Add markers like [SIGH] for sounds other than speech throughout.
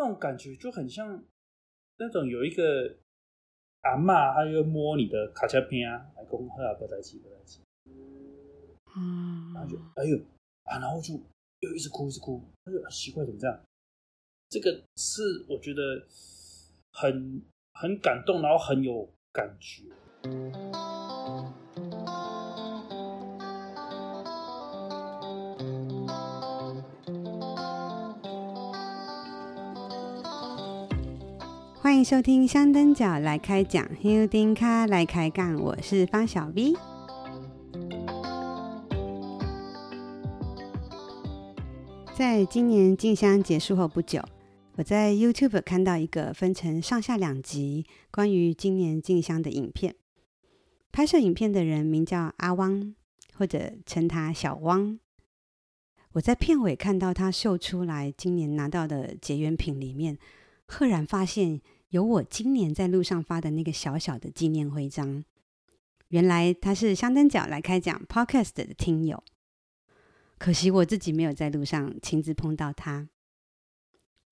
那种感觉就很像那种有一个阿嬷，她又摸你的卡车片啊，还讲好啊，不在一起，不在一起。嗯，然后就哎呦啊，然后就又一直哭，一直哭，哎呦，奇怪，怎么这样？这个是我觉得很很感动，然后很有感觉。欢迎收听香灯脚来开讲，香灯脚来开杠，我是方小 V。在今年静香结束后不久，我在 YouTube 看到一个分成上下两集关于今年静香的影片。拍摄影片的人名叫阿汪，或者称他小汪。我在片尾看到他秀出来今年拿到的结缘品里面，赫然发现有我今年在路上发的那个小小的纪念徽章。原来他是香灯角来开讲 Podcast 的听友。可惜我自己没有在路上亲自碰到他，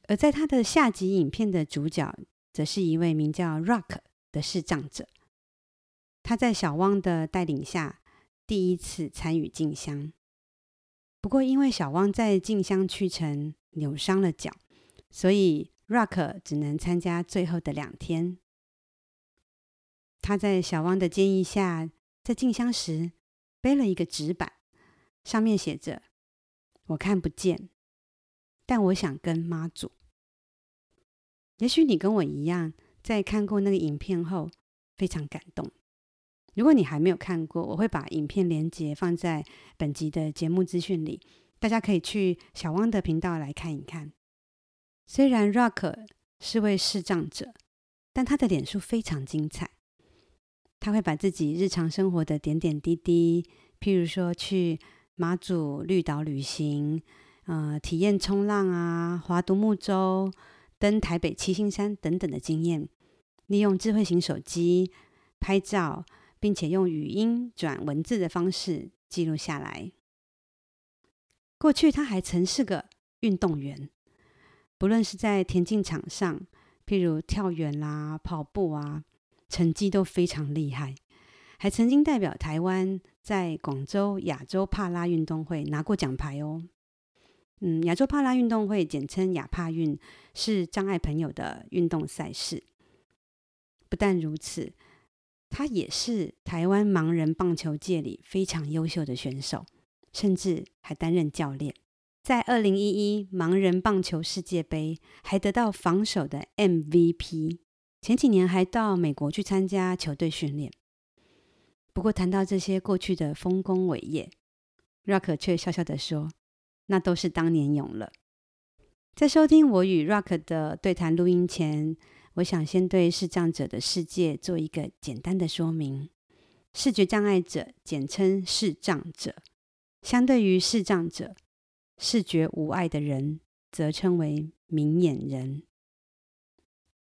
而在他的下集影片的主角，则是一位名叫 Rock 的视障者。他在小汪的带领下，第一次参与进香。不过因为小汪在进香去程扭伤了脚，所以 Rock 只能参加最后的两天。他在小汪的建议下，在进香时背了一个纸板。上面写着：“我看不见，但我想跟妈祖。”也许你跟我一样，在看过那个影片后非常感动。如果你还没有看过，我会把影片连接放在本集的节目资讯里，大家可以去小汪的频道来看一看。虽然 Rock 是位视障者，但他的脸书非常精彩。他会把自己日常生活的点点滴滴，譬如说去。马祖绿岛旅行，呃，体验冲浪啊，划独木舟，登台北七星山等等的经验，利用智慧型手机拍照，并且用语音转文字的方式记录下来。过去他还曾是个运动员，不论是在田径场上，譬如跳远啦、跑步啊，成绩都非常厉害。还曾经代表台湾在广州亚洲帕拉运动会拿过奖牌哦。嗯，亚洲帕拉运动会简称亚帕运，是障碍朋友的运动赛事。不但如此，他也是台湾盲人棒球界里非常优秀的选手，甚至还担任教练。在二零一一盲人棒球世界杯，还得到防守的 MVP。前几年还到美国去参加球队训练。不过谈到这些过去的丰功伟业，Rock 却笑笑地说：“那都是当年勇了。”在收听我与 Rock 的对谈录音前，我想先对视障者的世界做一个简单的说明。视觉障碍者简称视障者，相对于视障者，视觉无碍的人则称为明眼人。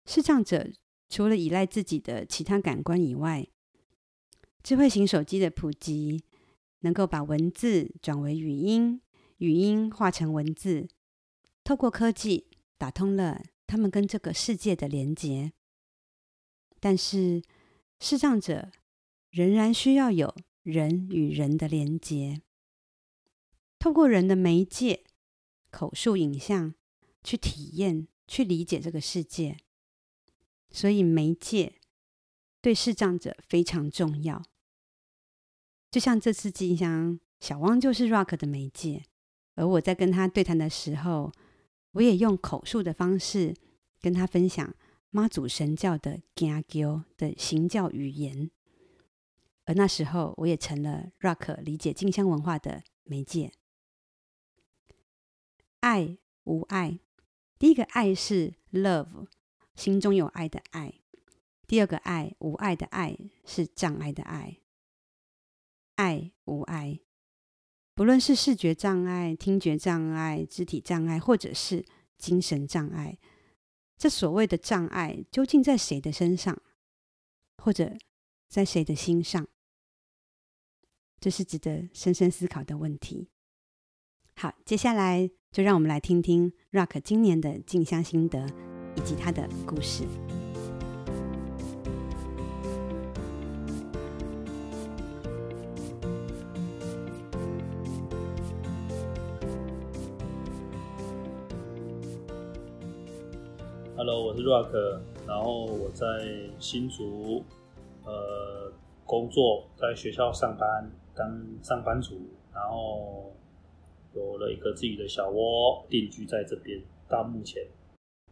视障者除了依赖自己的其他感官以外，智慧型手机的普及，能够把文字转为语音，语音化成文字，透过科技打通了他们跟这个世界的连接。但是，视障者仍然需要有人与人的连接，透过人的媒介，口述影像去体验、去理解这个世界。所以，媒介对视障者非常重要。就像这次静香，小汪就是 Rock 的媒介，而我在跟他对谈的时候，我也用口述的方式跟他分享妈祖神教的行轿的行教语言，而那时候我也成了 Rock 理解静香文化的媒介。爱无爱，第一个爱是 love，心中有爱的爱；第二个爱无爱的爱是障碍的爱。爱无爱，不论是视觉障碍、听觉障碍、肢体障碍，或者是精神障碍，这所谓的障碍究竟在谁的身上，或者在谁的心上？这是值得深深思考的问题。好，接下来就让我们来听听 Rock 今年的进香心得以及他的故事。Hello，我是 Rock，然后我在新竹呃工作，在学校上班当上班族，然后有了一个自己的小窝，定居在这边，到目前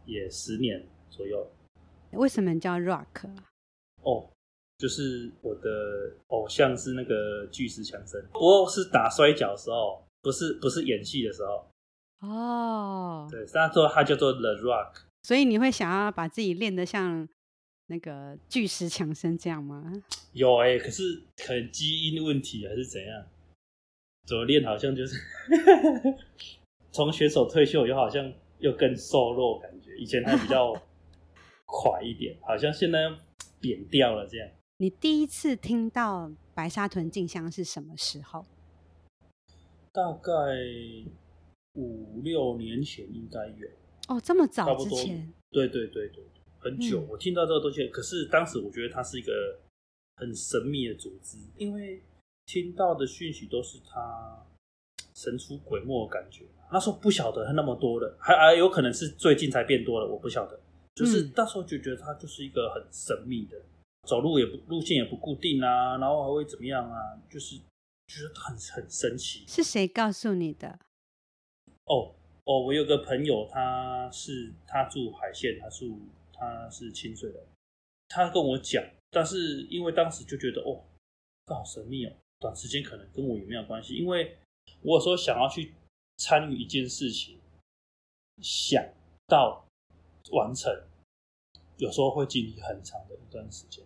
也十年左右。为什么叫 Rock？哦，就是我的偶像是那个巨石强森，不过是打摔跤的时候，不是不是演戏的时候。哦，对，他说他叫做 The Rock。所以你会想要把自己练得像那个巨石强森这样吗？有哎、欸，可是可能基因问题还是怎样？怎么练好像就是从选手退休又，好像又更瘦弱，感觉以前还比较 [LAUGHS] 快一点，好像现在扁掉了这样。你第一次听到白沙屯进香是什么时候？大概五六年前应该有。哦，这么早之前？对对对对，很久。嗯、我听到这个东西，可是当时我觉得它是一个很神秘的组织，因为听到的讯息都是他神出鬼没的感觉。那时候不晓得他那么多的，还还有可能是最近才变多了，我不晓得。就是那时候就觉得他就是一个很神秘的，走路也不路线也不固定啊，然后还会怎么样啊？就是觉得很很神奇。是谁告诉你的？哦。哦，我有个朋友，他是他住海线，他住他是清水的，他跟我讲，但是因为当时就觉得哦，这好神秘哦，短时间可能跟我也没有关系，因为我有时候想要去参与一件事情，想到完成，有时候会经历很长的一段时间。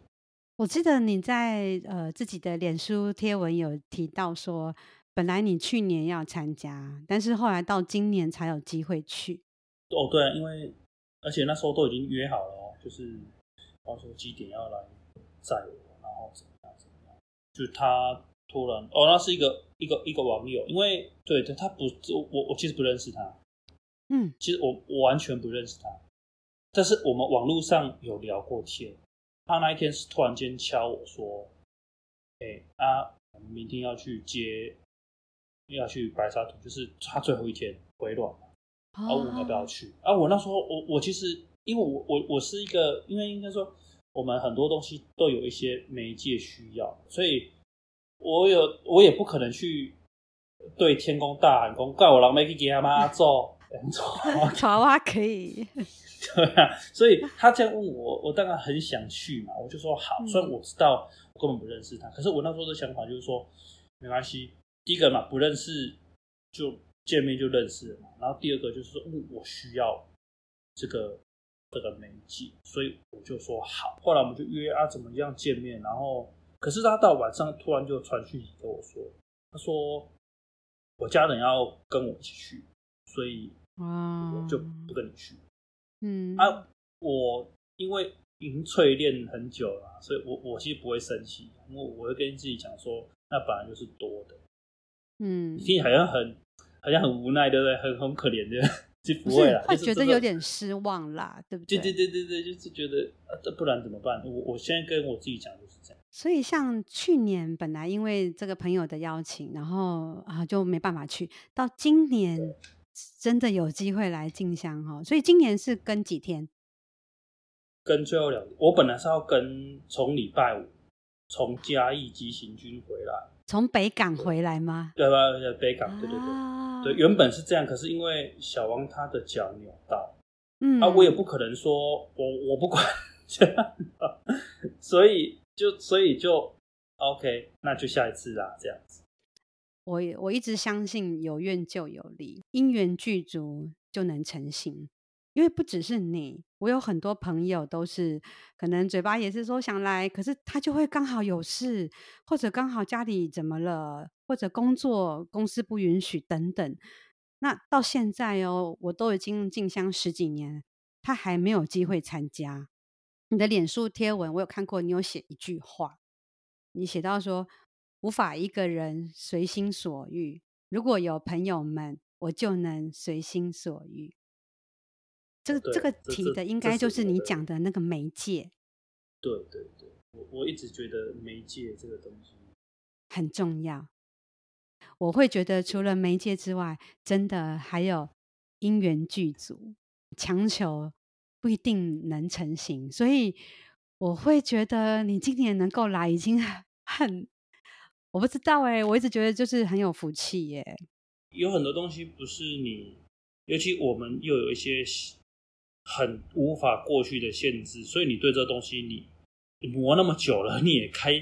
我记得你在呃自己的脸书贴文有提到说。本来你去年要参加，但是后来到今年才有机会去。哦，对，因为而且那时候都已经约好了哦，就是到时候几点要来载我，然后怎么样怎么样。就他突然哦，那是一个一个一个网友，因为对对，他不我我其实不认识他，嗯，其实我我完全不认识他，但是我们网络上有聊过天。他那一天是突然间敲我说：“哎啊，我们明天要去接。”要去白沙屯，就是他最后一天回銮，然后我们要不要去？啊，我那时候我我其实因为我我我是一个，因为应该说我们很多东西都有一些媒介需要，所以我有我也不可能去对天公大喊公怪我老妹去给他妈做，好啊，可以，[LAUGHS] 对啊，所以他这样问我，我当然很想去嘛，我就说好，虽然我知道我根本不认识他，可是我那时候的想法就是说没关系。第一个嘛，不认识就见面就认识了嘛。然后第二个就是说，嗯，我需要这个这个媒介，所以我就说好。后来我们就约啊，怎么样见面？然后，可是他到晚上突然就传讯息跟我说，他说我家人要跟我一起去，所以我就不跟你去。嗯啊，我因为已经淬炼很久了，所以我我其实不会生气，因为我会跟自己讲说，那本来就是多的。嗯，听好像很，好像很无奈，对不对？很很可怜的，[LAUGHS] 就不会啦，会觉得有点失望啦，对不对？对对对对对，就是觉得，啊、不然怎么办？我我现在跟我自己讲就是这样。所以像去年本来因为这个朋友的邀请，然后啊就没办法去，到今年真的有机会来进香哈。所以今年是跟几天？跟最后两，我本来是要跟从礼拜五从嘉义急行军回来。从北港回来吗？对吧？北港，对对对，啊、对，原本是这样，可是因为小王他的脚扭到，嗯，啊，我也不可能说我我不管这 [LAUGHS] 样，所以就所以就 OK，那就下一次啦，这样子。我我一直相信有愿就有力，因缘具足就能成行。因为不只是你，我有很多朋友都是可能嘴巴也是说想来，可是他就会刚好有事，或者刚好家里怎么了，或者工作公司不允许等等。那到现在哦，我都已经进香十几年，他还没有机会参加。你的脸书贴文我有看过，你有写一句话，你写到说无法一个人随心所欲，如果有朋友们我就能随心所欲。这个对这个提的应该就是你讲的那个媒介。对对对，我我一直觉得媒介这个东西很重要。我会觉得除了媒介之外，真的还有因缘具足，强求不一定能成型。所以我会觉得你今年能够来已经 [LAUGHS] 很，我不知道哎，我一直觉得就是很有福气耶。有很多东西不是你，尤其我们又有一些。很无法过去的限制，所以你对这个东西你，你磨那么久了，你也开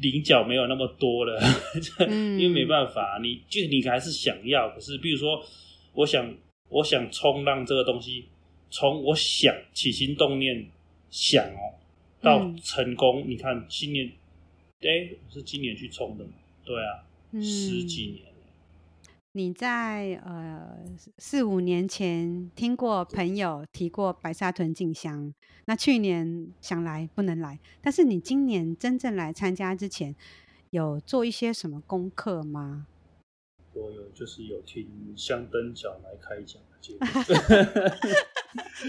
棱角没有那么多了，[LAUGHS] 嗯、因为没办法，你就你还是想要。可是，比如说，我想，我想冲浪这个东西，从我想起心动念想哦，到成功，嗯、你看今年，哎、欸，是今年去冲的嘛？对啊，嗯、十几年。你在呃四五年前听过朋友提过白沙屯进香，那去年想来不能来，但是你今年真正来参加之前，有做一些什么功课吗？我有，就是有听香灯脚来开讲的节目，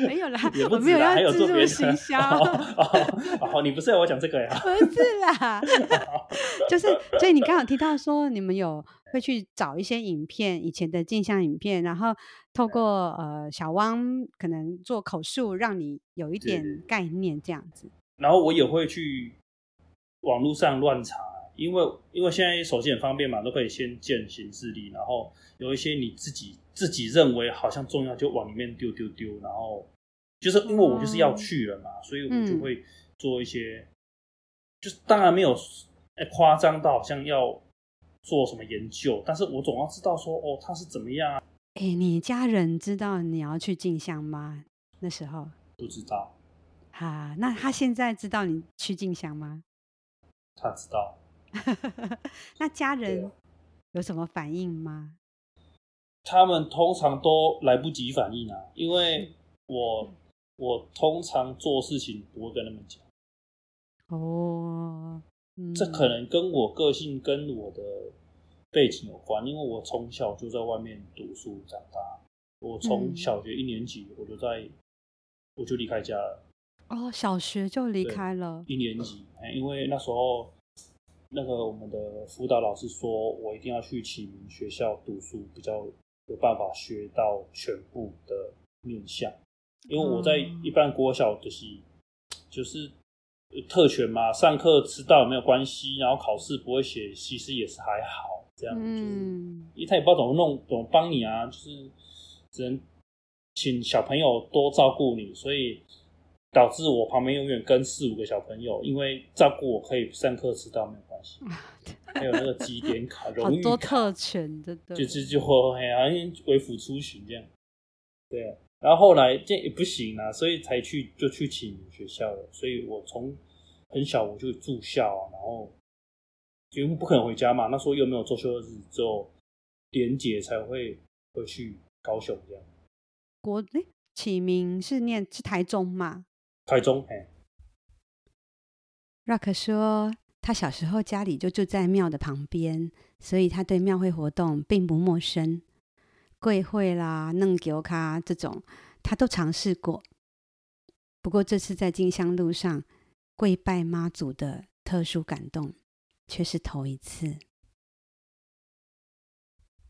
没有啦，[LAUGHS] 我没有要自助行销。[LAUGHS] 哦，你不是要我讲这个呀？不是啦，[LAUGHS] 就是所以你刚好提到说你们有。会去找一些影片，以前的镜像影片，然后透过呃小汪可能做口述，让你有一点概念这样子。然后我也会去网络上乱查，因为因为现在手机很方便嘛，都可以先见行事历，然后有一些你自己自己认为好像重要，就往里面丢丢丢。然后就是因为我就是要去了嘛，嗯、所以我就会做一些，就是当然没有夸张到好像要。做什么研究？但是我总要知道说，哦，他是怎么样啊？哎、欸，你家人知道你要去进香吗？那时候不知道。啊，那他现在知道你去进香吗？他知道。[LAUGHS] 那家人有什么反应吗？他们通常都来不及反应啊，因为我我通常做事情不会跟他们讲。哦。这可能跟我个性跟我的背景有关，因为我从小就在外面读书长大。我从小学一年级我就在，嗯、我就离开家了。哦，小学就离开了。一年级，因为那时候那个我们的辅导老师说我一定要去启明学校读书，比较有办法学到全部的面向。因为我在一般国小就是、嗯、就是。特权嘛，上课迟到也没有关系，然后考试不会写，其实也是还好，这样子。嗯，因为他也不知道怎么弄，怎么帮你啊，就是只能请小朋友多照顾你，所以导致我旁边永远跟四五个小朋友，因为照顾我可以上课迟到没有关系，还有那个绩点卡、[LAUGHS] 荣誉多特权的，就是就好像为辅出巡这样，对啊。然后后来这也不行啊，所以才去就去启明学校了。所以我从很小我就住校啊，然后因为不可能回家嘛。那时候又没有周休日，只有连结才会回去高雄这样。国诶，启明是念是台中嘛？台中哎。Rock 说他小时候家里就住在庙的旁边，所以他对庙会活动并不陌生。跪会啦、弄球卡这种，他都尝试过。不过这次在进香路上跪拜妈祖的特殊感动，却是头一次。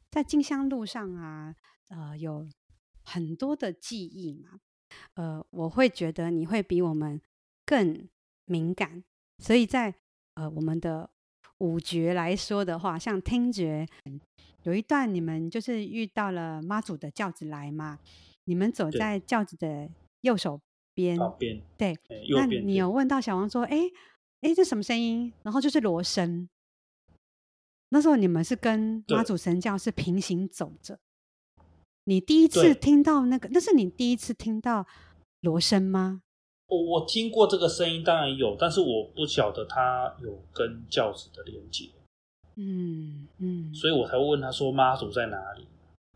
在进香路上啊，呃，有很多的记忆嘛，呃，我会觉得你会比我们更敏感，所以在呃我们的五觉来说的话，像听觉。有一段你们就是遇到了妈祖的轿子来嘛？你们走在轿子的右手边，边对，那你有问到小王说：“哎哎，这什么声音？”然后就是锣声。那时候你们是跟妈祖神教是平行走着。你第一次听到那个，那是你第一次听到锣声吗？我我听过这个声音，当然有，但是我不晓得他有跟教子的连接。嗯嗯，所以我才会问他说妈祖在哪里？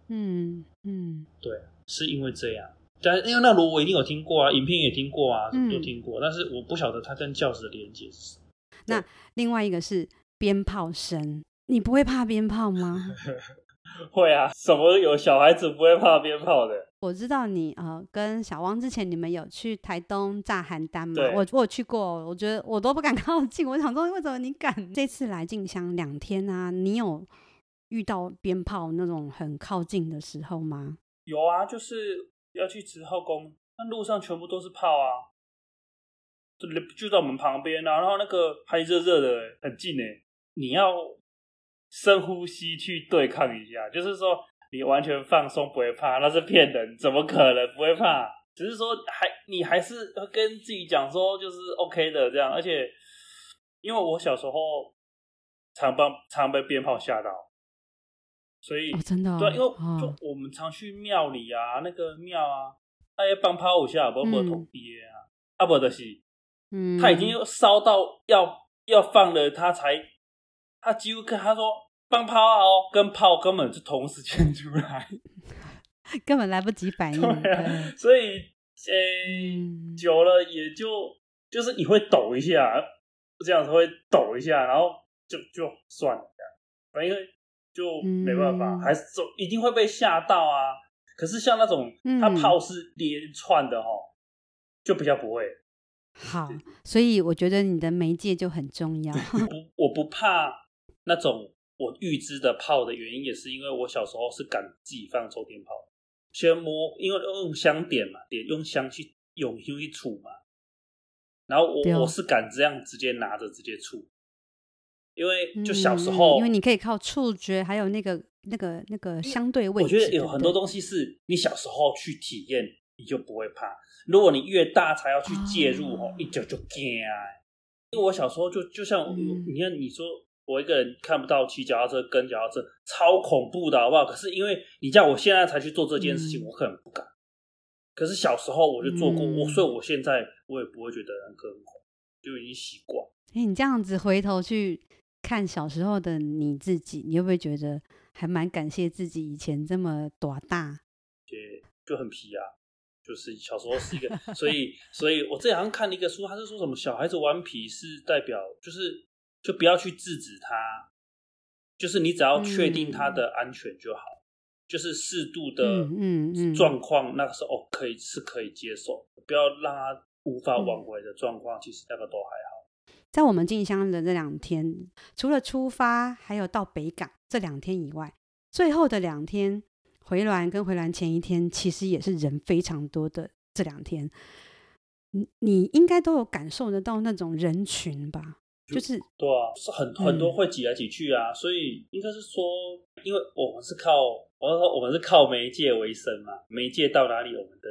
嗯嗯，对，是因为这样，但因为那罗我一定有听过啊，影片也听过啊，都听过，嗯、但是我不晓得他跟教子的连接是什么。那另外一个是鞭炮声，你不会怕鞭炮吗？[LAUGHS] [LAUGHS] 会啊，什么有小孩子不会怕鞭炮的？我知道你呃，跟小汪之前你们有去台东炸邯郸嘛？对我我有去过，我觉得我都不敢靠近。[LAUGHS] 我想说，为什么你敢？这次来进香两天啊，你有遇到鞭炮那种很靠近的时候吗？有啊，就是要去慈后宫，那路上全部都是炮啊，就就在我们旁边啊，然后那个还热热的，很近诶，你要。深呼吸去对抗一下，就是说你完全放松不会怕，那是骗人，怎么可能不会怕？只是说还你还是会跟自己讲说就是 OK 的这样，而且因为我小时候常帮常被鞭炮吓到，所以、哦、真的、哦、对，因为哦、就我们常去庙里啊，那个庙啊，那些放炮五下不不同爹啊，啊不的是，嗯，他已经烧到要要放了，他才。他几乎跟他说放炮哦，跟炮根本就同时间出来，根本来不及反应。对啊，所以呃、欸嗯，久了也就就是你会抖一下，这样子会抖一下，然后就就算了这样，反正就没办法，嗯、还是就一定会被吓到啊。可是像那种他炮是连串的哦，就比较不会。好，所以我觉得你的媒介就很重要。[LAUGHS] 我我不怕。那种我预知的炮的原因，也是因为我小时候是敢自己放抽天炮，先摸，因为用香点嘛，点用香去用香去触嘛，然后我、哦、我是敢这样直接拿着直接触，因为就小时候，嗯、因为你可以靠触觉，还有那个那个那个相对位置，我觉得有很多东西是你小时候去体验，你就不会怕。如果你越大才要去介入哦，一脚就惊啊！因为我小时候就就像、嗯、你看你说。我一个人看不到骑脚踏车跟脚踏车，超恐怖的，好不好？可是因为你叫我现在才去做这件事情，嗯、我可能不敢。可是小时候我就做过，我、嗯、所以我现在我也不会觉得很可恐，就已经习惯。哎、欸，你这样子回头去看小时候的你自己，你会不会觉得还蛮感谢自己以前这么多大？对，就很皮啊，就是小时候是一个，所以，[LAUGHS] 所以我这里好像看了一个书，他是说什么小孩子顽皮是代表就是。就不要去制止他，就是你只要确定他的安全就好，嗯、就是适度的状况，那个时候哦可以是可以接受，不要让他无法挽回的状况，其实那个都还好。在我们进香的这两天，除了出发还有到北港这两天以外，最后的两天回銮跟回銮前一天，其实也是人非常多的这两天，你你应该都有感受得到那种人群吧？就是对啊，是很很多会挤来挤去啊，嗯，所以应该是说，因为我们是靠，我说我们是靠媒介为生嘛，媒介到哪里，我们的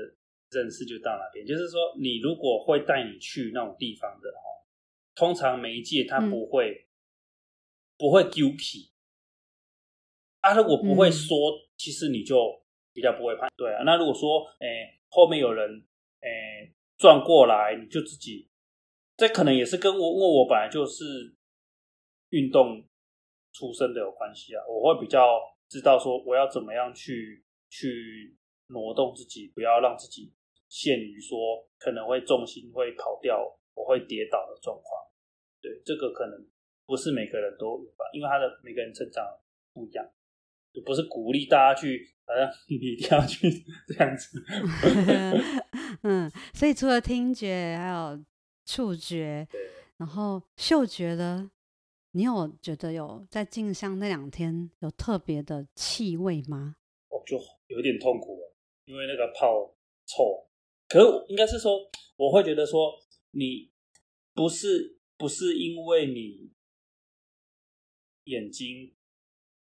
认识就到哪边。就是说，你如果会带你去那种地方的哦，通常媒介他不会，嗯，不会丢弃啊，如果不会说，嗯，其实你就比较不会怕。对啊，那如果说，哎，后面有人，哎，转过来，你就自己。这可能也是跟我，因为我本来就是运动出身的有关系啊。我会比较知道说我要怎么样去去挪动自己，不要让自己陷于说可能会重心会跑掉，我会跌倒的状况。对，这个可能不是每个人都有吧，因为他的每个人成长不一样，就不是鼓励大家去，好像 [LAUGHS] 你一定要去 [LAUGHS] 这样子。[LAUGHS] 嗯，所以除了听觉，还有。触觉，然后嗅觉的，你有觉得有在进香那两天有特别的气味吗？哦，就有点痛苦了，因为那个泡臭。可是应该是说，我会觉得说，你不是不是因为你眼睛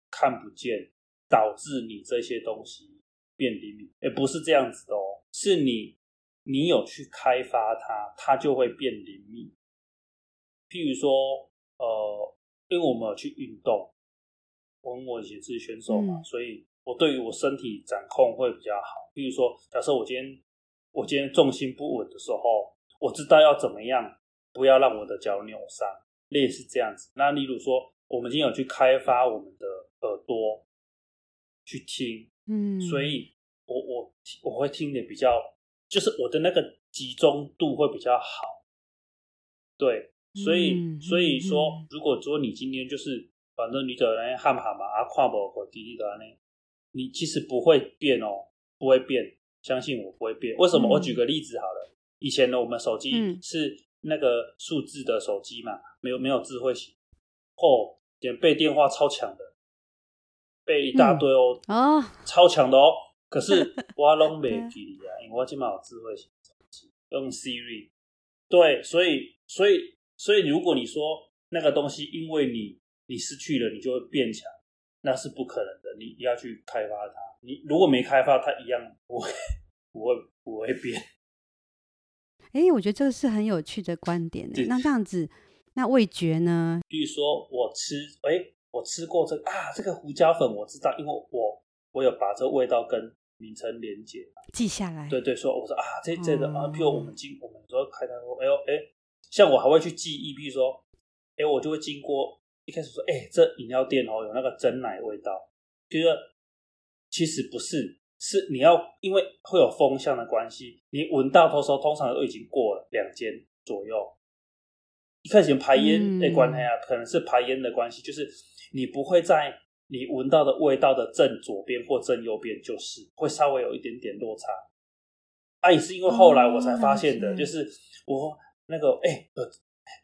看不见，导致你这些东西变灵敏，也不是这样子的哦，是你。你有去开发它，它就会变灵敏。譬如说，呃，因为我们有去运动，我我以前是选手嘛，嗯，所以我对于我身体掌控会比较好。譬如说，假设我今天我今天重心不稳的时候，我知道要怎么样，不要让我的脚扭伤，类似这样子。那例如说，我们今天有去开发我们的耳朵去听，嗯，所以我我我会听得比较。就是我的那个集中度会比较好，对，所以、嗯、所以说，如果说你今天就是反正你就来喊喊嘛，啊，看不可滴滴的呢，你其实不会变哦，不会变，相信我不会变。为什么？嗯、我举个例子好了，以前呢，我们手机是那个数字的手机嘛，没有没有智慧型，哦，点背电话超强的，背一大堆哦，啊、嗯，超强的哦。可是 [LAUGHS] 我拢没记啊，因为我起码有智慧型手机，用 Siri。对，所以所以所以，如果你说那个东西，因为你你失去了，你就会变强，那是不可能的。你要去开发它，你如果没开发，它一样不会不会不会变。哎，我觉得这个是很有趣的观点。那这样子，那味觉呢？比如说我吃，哎，我吃过这个啊，这个胡椒粉我知道，因为我我有把这味道跟名称连接记下来。对对，说我说啊，这这个啊，譬如我们经我们说开单说，哎呦哎，像我还会去记忆，譬如说，哎，我就会经过一开始说，哎，这饮料店哦有那个真奶味道，就是其实不是，是你要因为会有风向的关系，你闻到的时候通常都已经过了两间左右，一开始排烟的关系啊，可能是排烟的关系，就是你不会在。你闻到的味道的正左边或正右边，就是会稍微有一点点落差。啊，也是因为后来我才发现的，哦、就是我那个哎、欸，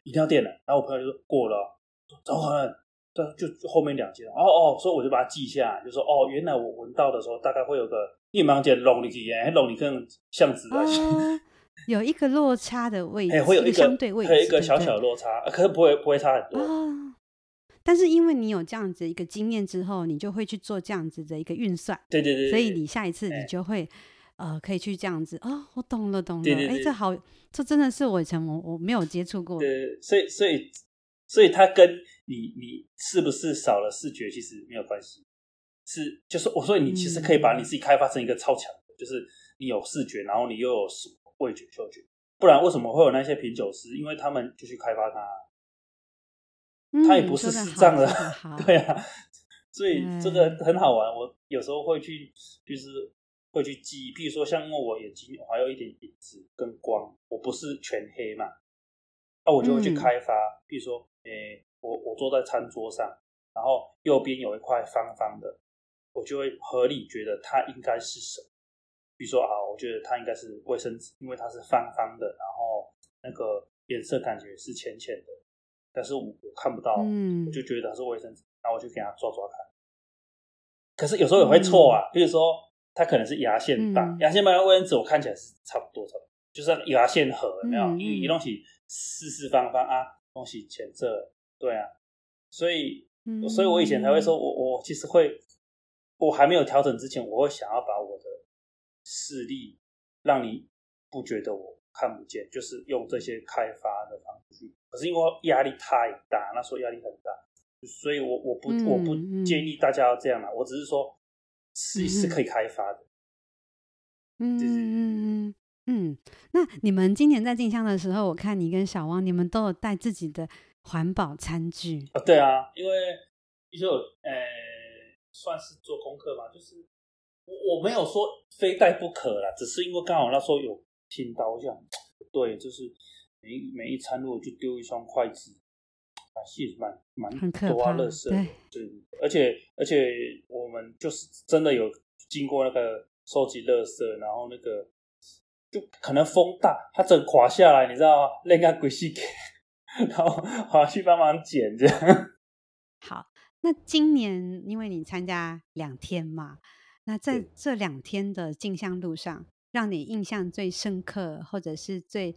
饮料店了，然后我朋友就说过了，怎么可能？对，就后面两间。哦哦，所以我就把它记下来，就说哦，原来我闻到的时候大概会有个一毛钱弄里去，哎，弄里可能巷子啊有一个落差的位置，哎、欸，会有一个相对位置，会有一个小小的落差，可是不会不会差很多。哦但是因为你有这样子一个经验之后，你就会去做这样子的一个运算，对对对，所以你下一次你就会，呃，可以去这样子哦，我懂了懂了，哎，这好，这真的是我以前我我没有接触过，对，所以所以所以它跟你你是不是少了视觉其实没有关系，是就是我说你其实可以把你自己开发成一个超强的，就是你有视觉，然后你又有味觉嗅觉，不然为什么会有那些品酒师？因为他们就去开发它。他也不是视障的，嗯、[LAUGHS] 对啊，所以这个很好玩。嗯、我有时候会去，就是会去记忆，比如说像因为我眼睛我还有一点影子跟光，我不是全黑嘛，那、啊、我就会去开发。嗯、比如说，诶、欸，我我坐在餐桌上，然后右边有一块方方的，我就会合理觉得它应该是什么。比如说啊，我觉得它应该是卫生纸，因为它是方方的，然后那个颜色感觉是浅浅的。但是我我看不到，嗯，我就觉得它是卫生纸，然后我就给它抓抓看。可是有时候也会错啊，嗯、比如说它可能是牙线棒，嗯、牙线棒跟卫生纸我看起来是差不多，差不多，就是牙线盒有没有？因为一东西四四方方啊，东西浅色，对啊，所以，嗯、所以我以前才会说我我其实会，我还没有调整之前，我会想要把我的视力让你不觉得我。看不见，就是用这些开发的方式去。可是因为压力太大，那时候压力很大，所以我我不、嗯、我不建议大家要这样啦。我只是说，是是可以开发的。嗯嗯嗯嗯。那你们今年在进香的时候，我看你跟小汪，你们都有带自己的环保餐具啊？对啊，因为就呃，算是做功课嘛，就是我我没有说非带不可啦，只是因为刚好那时候有。听到我想，[TSK] 对，就是每一每一餐，如果就丢一双筷子，啊，其实蛮蛮多啊，垃圾，对，而且而且我们就是真的有经过那个收集垃圾，然后那个就可能风大，它整垮下来，你知道吗？那个鬼西给，[LAUGHS] 然后我要去帮忙捡这样。好，那今年因为你参加两天嘛，那在这两天的进香路上。让你印象最深刻，或者是最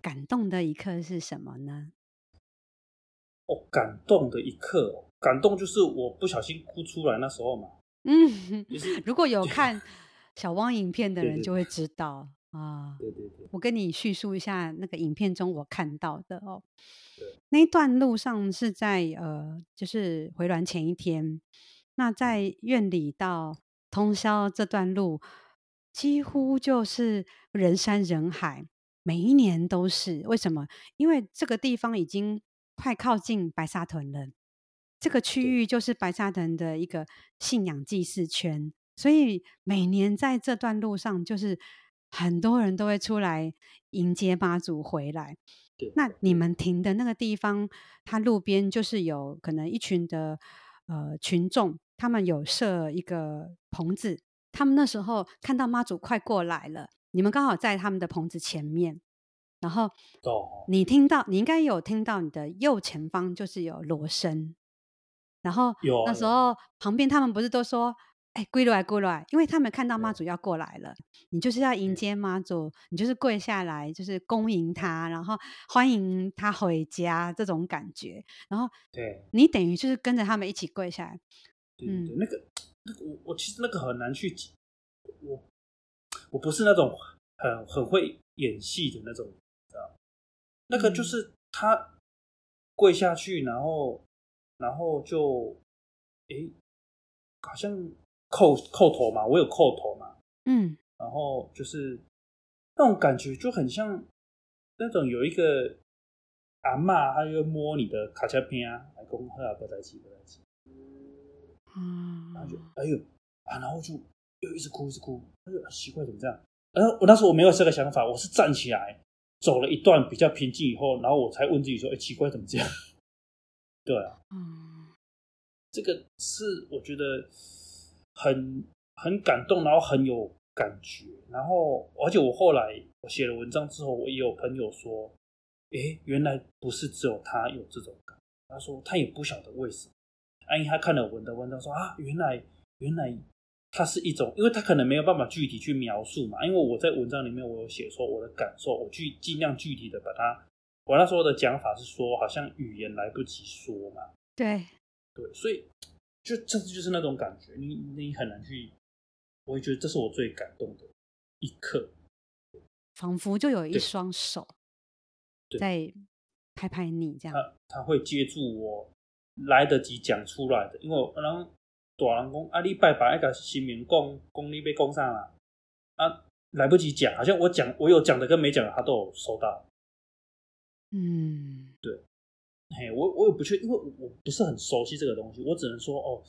感动的一刻是什么呢？哦，感动的一刻，感动就是我不小心哭出来那时候嘛。[LAUGHS] 嗯，就是 [LAUGHS] 如果有看小汪影片的人就会知道啊。对对对，我跟你叙述一下那个影片中我看到的哦。对那一段路上是在呃，就是回銮前一天，那在院里到通宵这段路。几乎就是人山人海，每一年都是。为什么？因为这个地方已经快靠近白沙屯了，这个区域就是白沙屯的一个信仰祭祀圈，所以每年在这段路上，就是很多人都会出来迎接妈祖回来。对，那你们停的那个地方，它路边就是有可能一群的呃群众，他们有设一个棚子，他们那时候看到妈祖快过来了，你们刚好在他们的棚子前面，然后你听到，你应该有听到你的右前方就是有锣声，然后那时候旁边他们不是都说。哎，归来归来，因为他们看到妈祖要过来了，你就是要迎接妈祖，你就是跪下来，就是恭迎他，然后欢迎他回家这种感觉。然后，对，你等于就是跟着他们一起跪下来。对，对，对，嗯，那个，那个，我我其实那个很难去，我我不是那种很很会演戏的那种，知道？那个就是他跪下去，然后然后就，哎，好像。扣扣头嘛，我有扣头嘛，嗯，然后就是那种感觉就很像那种有一个阿嬷，她就摸你的卡恰片啊，来讲好啊，不在一起，不在一起，嗯，然后就哎呦啊，然后就又一直哭，一直哭，哎呦，奇怪，怎么这样？然后我那时候我没有这个想法，我是站起来走了一段比较平静以后，然后我才问自己说，哎，奇怪，怎么这样？[LAUGHS] 对啊，嗯，这个是我觉得。很很感动，然后很有感觉，然后而且我后来我写了文章之后，我也有朋友说，哎，原来不是只有他有这种感，他说他也不晓得为什么，因为他看了我的文章说啊，原来原来它是一种，因为他可能没有办法具体去描述嘛，因为我在文章里面我有写说我的感受，我去尽量具体的把它，我那时候的讲法是说，好像语言来不及说嘛，对对，所以。就这就是那种感觉，你你很难去，我也觉得这是我最感动的一刻，仿佛就有一双手在拍拍你这样。他他会接住我来得及讲出来的，因为然后大人讲啊，你拜拜，一个新民讲讲你被供上了啊，来不及讲，好像我讲我有讲的跟没讲的，他都有收到。嗯，对。嘿，我我也不确，因为我不是很熟悉这个东西，我只能说哦，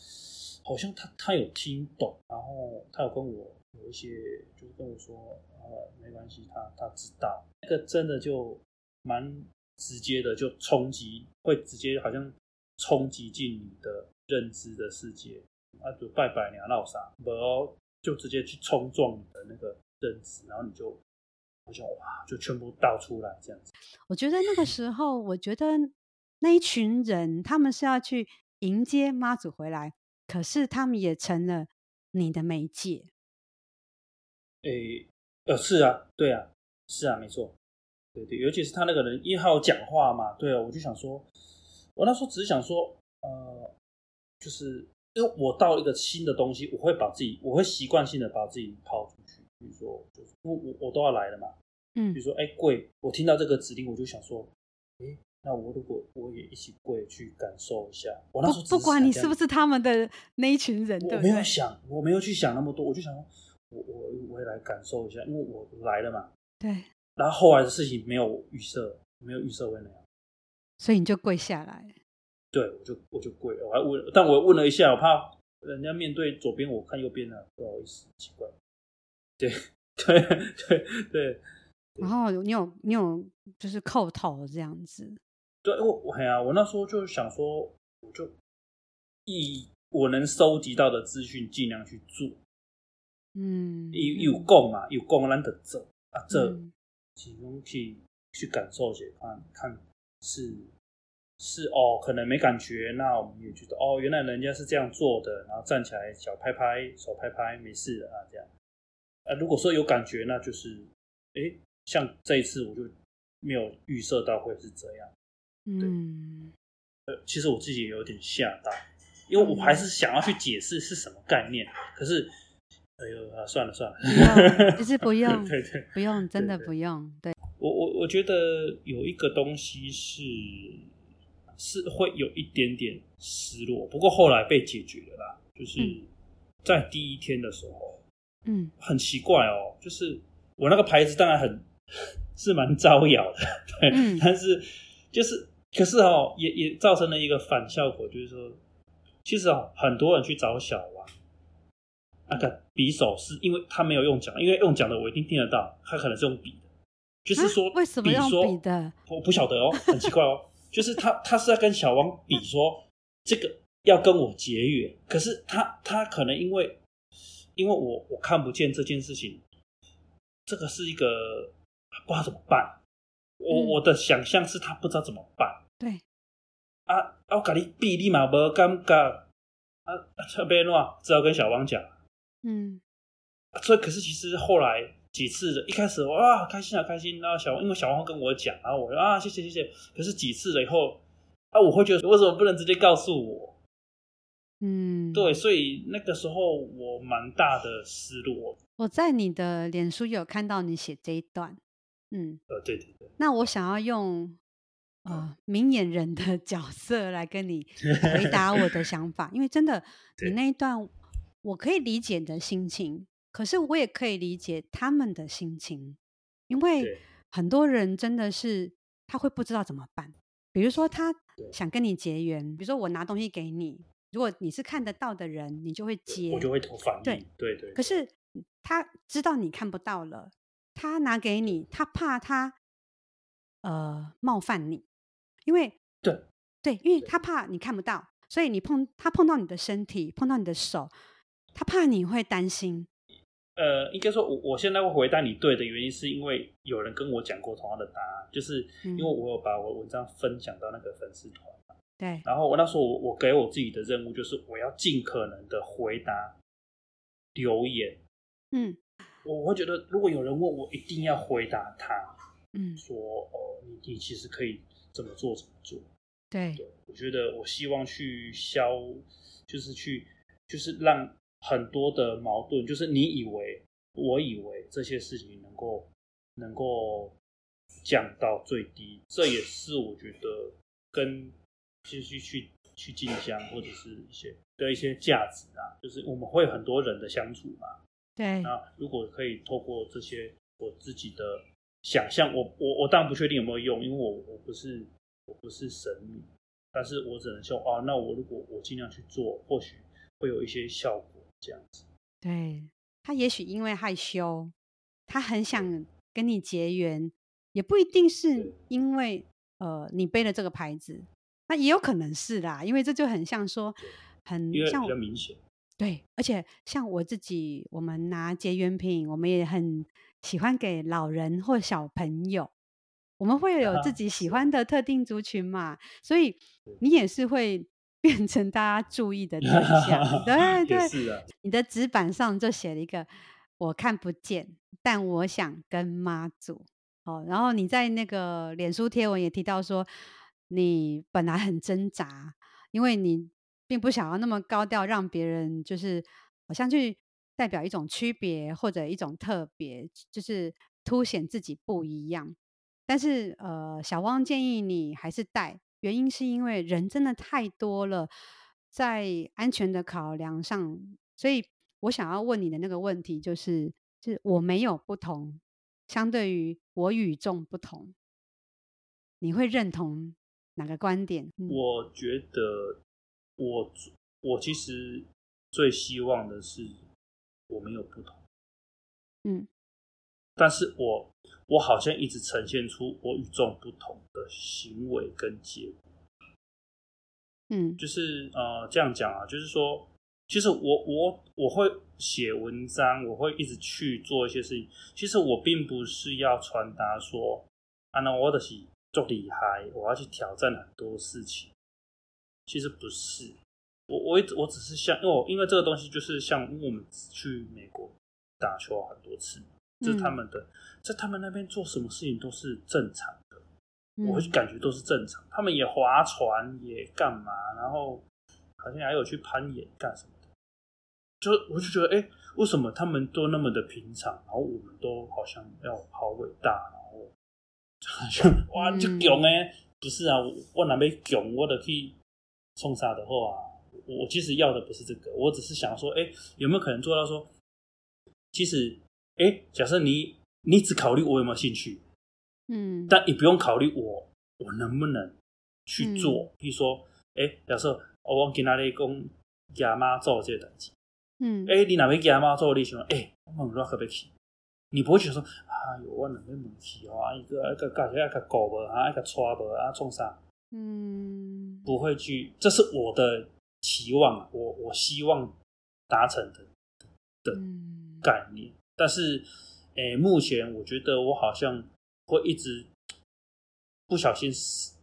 好像他他有听懂，然后他有跟我有一些，就是跟我说，呃，没关系，他他知道，那个真的就蛮直接的，就冲击，会直接好像冲击进你的认知的世界，啊，就拜拜你啊，闹啥，不就直接去冲撞你的那个认知，然后你就好像哇，就全部倒出来这样子。我觉得那个时候，我觉得。那一群人，他们是要去迎接妈祖回来，可是他们也成了你的媒介。诶，呃，是啊，对啊，是啊，没错，对对，尤其是他那个人，因为他有讲话嘛，对啊，我就想说，我那时候只是想说，呃，就是因为我到一个新的东西，我会把自己，我会习惯性的把自己抛出去，比如说，就是我我我都要来了嘛，嗯，比如说，哎，跪，我听到这个指令，我就想说，诶。那我如果我也一起跪去感受一下，我那时候不，不管你是不是他们的那一群人，我没有想，我没有去想那么多，我就想说，我我我也来感受一下，因为我来了嘛。对。然后后来的事情没有预设，没有预设会那样，所以你就跪下来。对，我就我就跪，我还问，但我问了一下，我怕人家面对左边，我看右边了，不好意思，奇怪。对 [LAUGHS] 对对对。然后你有你有就是叩头这样子。对，我我呀，我那时候就想说，我就以我能收集到的资讯尽量去做，嗯，有有供嘛，有供咱得做啊，这其中去去感受一下，看看是是哦，可能没感觉，那我们也觉得哦，原来人家是这样做的，然后站起来脚拍拍，手拍拍，没事的啊，这样啊，如果说有感觉，那就是哎，像这一次我就没有预设到会是这样。嗯，呃，其实我自己也有点吓到，因为我还是想要去解释是什么概念，可是，哎呦啊，算了算了，其实不用，[LAUGHS] 对对，不用，真的不用。对，我我我觉得有一个东西是是会有一点点失落，不过后来被解决了啦，就是在第一天的时候，嗯，很奇怪哦，就是我那个牌子当然很是蛮招摇的，对，嗯，但是就是。可是哦，也也造成了一个反效果，就是说，其实哦，很多人去找小王，那个匕首是，因为他没有用讲，因为用讲的我一定听得到，他可能是用笔的，就是说，为什么要比的？我不晓得哦，很奇怪哦。就是他，他是在跟小王比说，这个要跟我结缘，可是他他可能因为因为我我看不见这件事情，这个是一个不知道怎么办。我、嗯、我的想象是他不知道怎么办。对。啊啊！我跟你比，你嘛无感觉啊？这边话只好跟小王讲。嗯。所以，可是其实后来几次的，一开始哇，开心啊，开心。然后小，因为小王跟我讲，然后我说啊，谢谢谢谢。可是几次了以后，啊，我会觉得为什么不能直接告诉我？嗯，对，所以那个时候我蛮大的失落。我在你的脸书有看到你写这一段，嗯，呃，对对对。那我想要用。啊、呃，明眼人的角色来跟你回答我的想法，因为真的，你 [LAUGHS] 那一段我可以理解你的心情，可是我也可以理解他们的心情，因为很多人真的是他会不知道怎么办。比如说他想跟你结缘，比如说我拿东西给你，如果你是看得到的人，你就会接，我就会投反应。对对对。可是他知道你看不到了，他拿给你，他怕他呃冒犯你。因为对对，因为他怕你看不到，所以你碰他碰到你的身体，碰到你的手，他怕你会担心。呃，应该说，我我现在会回答你对的原因，是因为有人跟我讲过同样的答案，就是因为我有把我文章分享到那个粉丝团嘛。对。然后我那时候我我给我自己的任务就是我要尽可能的回答留言。嗯。我会觉得如果有人问我，一定要回答他。嗯。说哦，你你其实可以。怎么做怎么做？对，对，我觉得我希望去消，就是去，就是让很多的矛盾，就是你以为，我以为这些事情能够能够降到最低，这也是我觉得跟继续去去进香或者是一些的一些价值啊，就是我们会很多人的相处嘛。对，那如果可以透过这些我自己的。想象我我我当然不确定有没有用，因为我我不是我不是神明，但是我只能说啊，那我如果我尽量去做，或许会有一些效果这样子。对，他也许因为害羞，他很想跟你结缘，也不一定是因为呃你背了这个牌子，那也有可能是啦，因为这就很像说很像比较明显。对，而且像我自己，我们拿结缘品，我们也很。喜欢给老人或小朋友，我们会有自己喜欢的特定族群嘛，所以你也是会变成大家注意的对象。对 [LAUGHS] 对，你的纸板上就写了一个“我看不见，但我想跟妈祖”。哦，然后你在那个脸书贴文也提到说，你本来很挣扎，因为你并不想要那么高调，让别人就是好像去。代表一种区别或者一种特别，就是凸显自己不一样。但是，呃，小汪建议你还是带，原因是因为人真的太多了，在安全的考量上。所以我想要问你的那个问题就是：就是我没有不同，相对于我与众不同，你会认同哪个观点？我觉得我，我我其实最希望的是。我没有不同，嗯，但是我我好像一直呈现出我与众不同的行为跟结果，嗯，就是呃这样讲啊，就是说，其实我我我会写文章，我会一直去做一些事情。其实我并不是要传达说，啊，那我的是做厉害，我要去挑战很多事情。其实不是。我我我只是像，因为我因为这个东西就是像，我们去美国打球很多次，就是他们的在他们那边做什么事情都是正常的，我会感觉都是正常。他们也划船也干嘛，然后好像还有去攀岩干什么的，就我就觉得，哎，为什么他们都那么的平常，然后我们都好像要好伟大，然后好像哇就囧哎，不是啊，我哪边囧，我得去冲啥的话。我其实要的不是这个，我只是想说，哎，有没有可能做到说，其实，哎，假设你你只考虑我有没有兴趣，嗯，但你不用考虑我我能不能去做。嗯、比如说，哎，假设我往跟哪里讲给阿妈做这个代志，嗯，哎，你哪边给阿妈做，你想，哎，我们可不可以？你不会觉得说哎呦我两个母鸡啊，一个一个搞一个狗吧，啊，一个抓吧，啊，冲啥？嗯，不会去，这是我的期望，我我希望达成的的概念。嗯、但是，诶、欸，目前我觉得我好像会一直不小心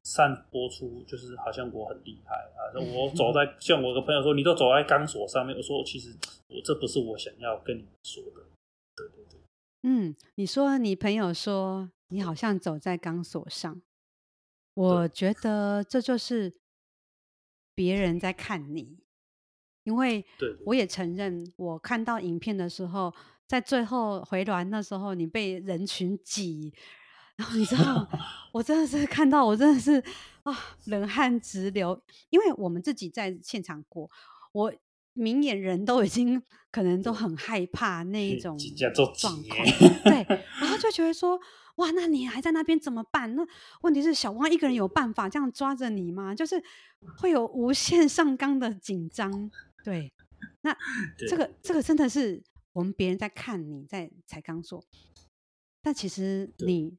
散播出，就是好像我很厉害啊。我 [LAUGHS] 走在、嗯、像我的朋友说，你都走在钢索上面，我说其实我这不是我想要跟你说的。对对对，嗯，你说你朋友说你好像走在钢索上。我觉得这就是别人在看你，因为我也承认，我看到影片的时候，在最后回銮那时候，你被人群挤，然后你知道，[LAUGHS] 我真的是看到，我真的是啊，冷汗直流，因为我们自己在现场过，我明眼人都已经可能都很害怕那一种状况，对，[LAUGHS] 然后就觉得说。哇，那你还在那边怎么办？那问题是小汪一个人有办法这样抓着你吗？就是会有无限上纲的紧张。对，那 [LAUGHS] 这个这个真的是我们别人在看你在踩钢索，但其实你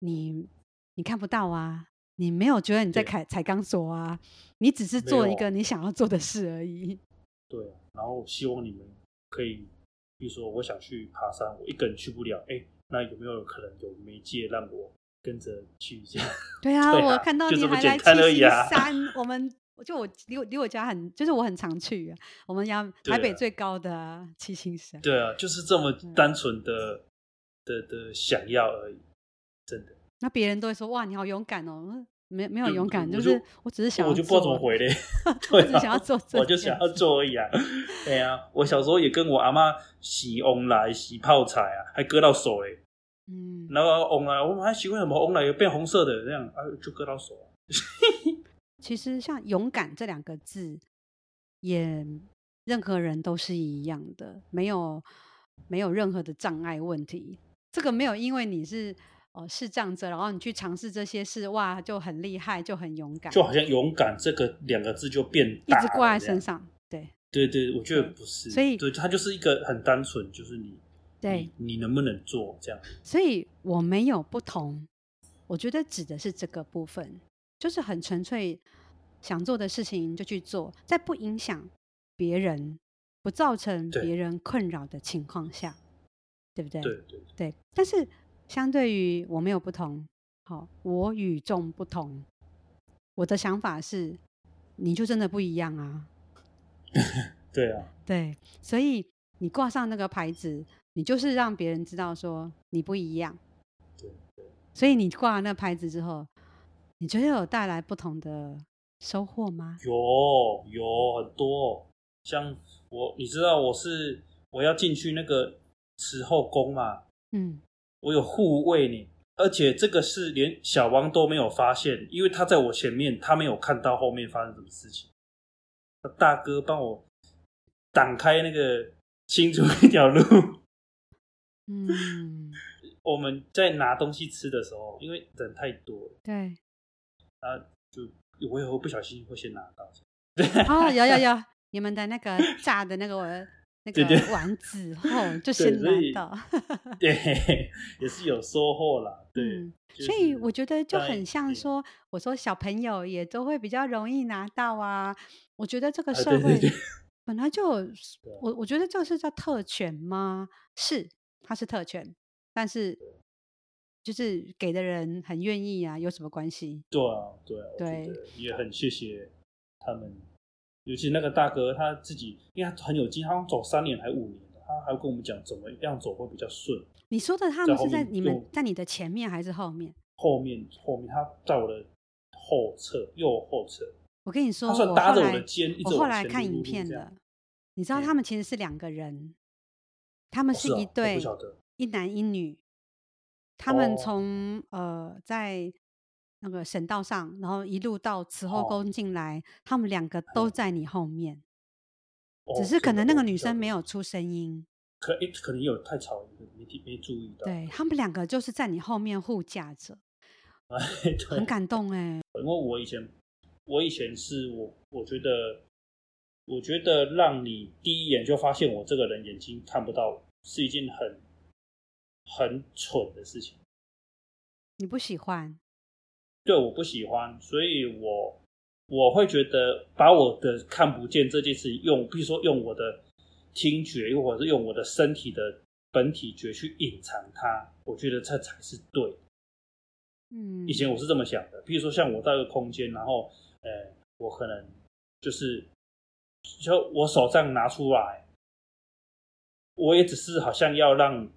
你你看不到啊，你没有觉得你在踩踩钢索啊，你只是做一个你想要做的事而已。对，然后希望你们可以，比如说我想去爬山，我一个人去不了，哎。那有没有可能有媒介让我跟着去一下？对啊，[LAUGHS] 对啊，我看到你还来七星山，我们就我离我离我家很，就是我很常去啊。我们家台北最高的七星山。对啊，就是这么单纯的的的想要而已，真的。那别人都会说哇，你好勇敢哦。没没有勇敢，就，就是我只是想，我就不知道怎么回嘞。[LAUGHS] [LAUGHS] 我只想要做，我就想要做而已啊。对啊，我小时候也跟我阿妈洗翁来洗泡菜啊，还割到手嘞。嗯，然后翁来，我们还习惯什么翁来有变红色的这样啊，就割到手。其实像勇敢这两个字，也任何人都是一样的，没有没有任何的障碍问题。这个没有因为你是。哦，是障者，然后你去尝试这些事，哇，就很厉害，就很勇敢，就好像勇敢这个两个字就变大，一直挂在身上。对，对对，我觉得不是，所以对，它就是一个很单纯，就是你，对你，你能不能做这样？所以我没有不同，我觉得指的是这个部分，就是很纯粹想做的事情就去做，在不影响别人、不造成别人困扰的情况下，对，对不对？对对对，但是。相对于我没有不同，好，我与众不同。我的想法是，你就真的不一样啊。[LAUGHS] 对啊。对，所以你挂上那个牌子，你就是让别人知道说你不一样。对。所以你挂了那个牌子之后，你觉得有带来不同的收获吗？有，有很多。像我，你知道我是我要进去那个慈后宫嘛？嗯。我有护卫你，而且这个是连小王都没有发现，因为他在我前面，他没有看到后面发生什么事情。大哥帮我挡开那个清除一条路。嗯，[LAUGHS] 我们在拿东西吃的时候，因为人太多了，对，啊，就我也会不小心会先拿到。对，[LAUGHS] 哦，有有有，你们的那个 [LAUGHS] 炸的那个我。那个丸子 [LAUGHS] 后就先拿到，对，也是有收获啦。对、嗯就是，所以我觉得就很像说，我说小朋友也都会比较容易拿到啊。我觉得这个社会本来就有，我我觉得这个是叫特权吗？是，它是特权，但是就是给的人很愿意啊，有什么关系？对啊，对啊，对，也很谢谢他们。尤其那个大哥他自己，因为他很有经验，他走三年还五年，他还要跟我们讲怎么样走会比较顺。你说的他们是在你们在你的前面还是后面？后面后面，他在我的后侧右后侧。我跟你说，他算搭着我的肩，我后来看影片的，你知道他们其实是两个人，他们是一对，一男一女，他们从呃在。那个省道上，然后一路到慈后宫进来，哦，他们两个都在你后面，哦，只是可能那个女生没有出声音，可诶，可能有太吵，没没注意到。对，他们两个就是在你后面护驾着，[LAUGHS] 哎很感动哎。因为我以前，我以前是我，我觉得，我觉得让你第一眼就发现我这个人眼睛看不到，是一件很很蠢的事情。你不喜欢？对，我不喜欢，所以我我会觉得把我的看不见这件事情用，比如说用我的听觉，又或者是用我的身体的本体觉去隐藏它，我觉得这才是对。嗯，以前我是这么想的，比如说像我到一个空间，然后呃，我可能就是就我手这样拿出来，我也只是好像要让，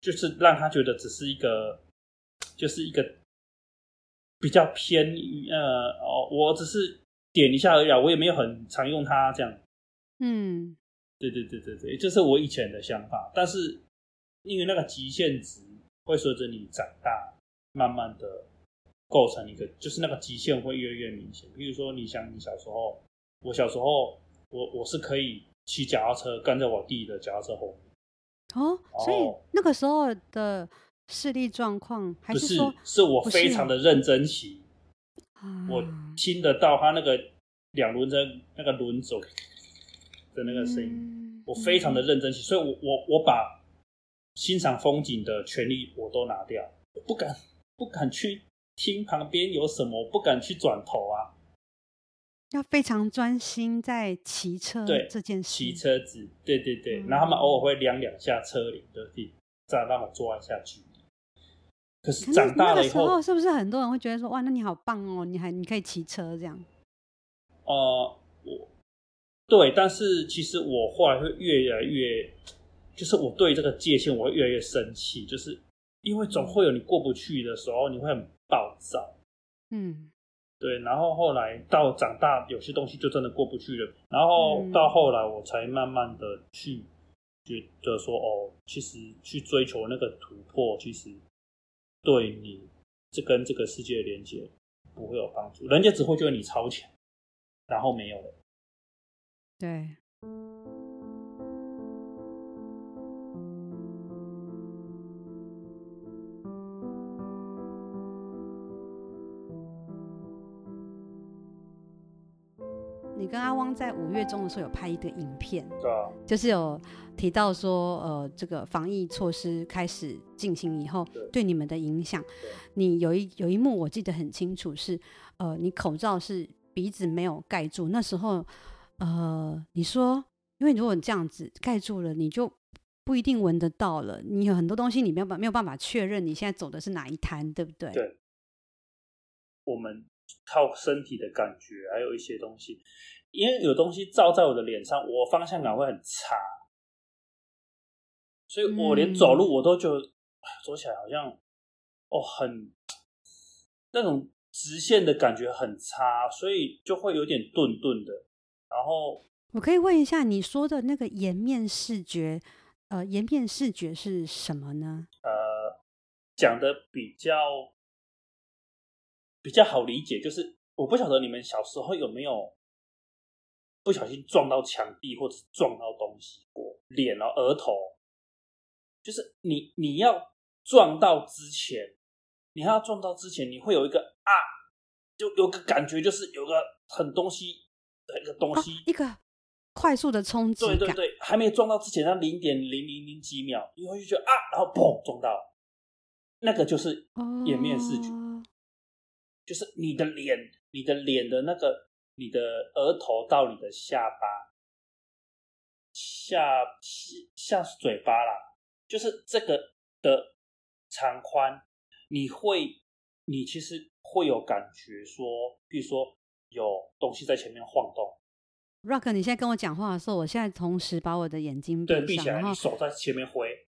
就是让他觉得只是一个，就是一个比较偏呃哦，我只是点一下而已啊，我也没有很常用它这样。嗯，对对对对对，这是我以前的想法，但是因为那个极限值会随着你长大。慢慢的构成一个，就是那个极限会越来越明显。比如说，你想你小时候，我小时候，我我是可以骑脚踏车跟在我弟的脚踏车后面。哦，所以那个时候的视力状况还是说，不是，是我非常的认真骑，我听得到他那个两轮车那个轮走的那个声音，嗯，我非常的认真骑，所以我我我把欣赏风景的权利我都拿掉，我不敢。不敢去听旁边有什么，我不敢去转头啊！要非常专心在骑车这件事。骑车子，对对对。嗯、然后他们偶尔会量两下车龄，对，再让我抓一下距离。可是长大了以后，那个、是不是很多人会觉得说：“哇，那你好棒哦，你还你可以骑车这样？”呃，我对，但是其实我后来会越来越，就是我对这个界限我会越来越生气，就是。因为总会有你过不去的时候，你会很暴躁。嗯，对。然后后来到长大，有些东西就真的过不去了。然后到后来，我才慢慢的去觉得说，哦，其实去追求那个突破，其实对你这跟这个世界的连接不会有帮助。人家只会觉得你超强，然后没有了。对。跟阿汪在五月中的时候有拍一个影片，对啊，就是有提到说，呃，这个防疫措施开始进行以后，对你们的影响。你有一有一幕我记得很清楚，是呃，你口罩是鼻子没有盖住，那时候，呃，你说，因为如果你这样子盖住了，你就不一定闻得到了。你有很多东西你没有办没有办法确认你现在走的是哪一摊，对不对？对，我们。靠身体的感觉，还有一些东西，因为有东西照在我的脸上，我方向感会很差，所以我连走路我都觉得、嗯、走起来好像哦很那种直线的感觉很差，所以就会有点顿顿的。然后我可以问一下，你说的那个颜面视觉，呃，颜面视觉是什么呢？呃，讲的比较。比较好理解，就是我不晓得你们小时候有没有不小心撞到墙壁或者撞到东西过，脸哦，额头，就是你你要撞到之前，你要撞到之前，你会有一个啊，就有个感觉，就是有个很东西的一个东西，一个快速的冲击，对对对，还没撞到之前，那零点零零零几秒，你会觉得啊，然后砰撞到，那个就是颜面视觉。就是你的脸，你的脸的那个，你的额头到你的下巴，下下是嘴巴啦，就是这个的长宽，你会，你其实会有感觉说，比如说有东西在前面晃动。Rock，你现在跟我讲话的时候，我现在同时把我的眼睛闭闭起来，然后你手在前面挥。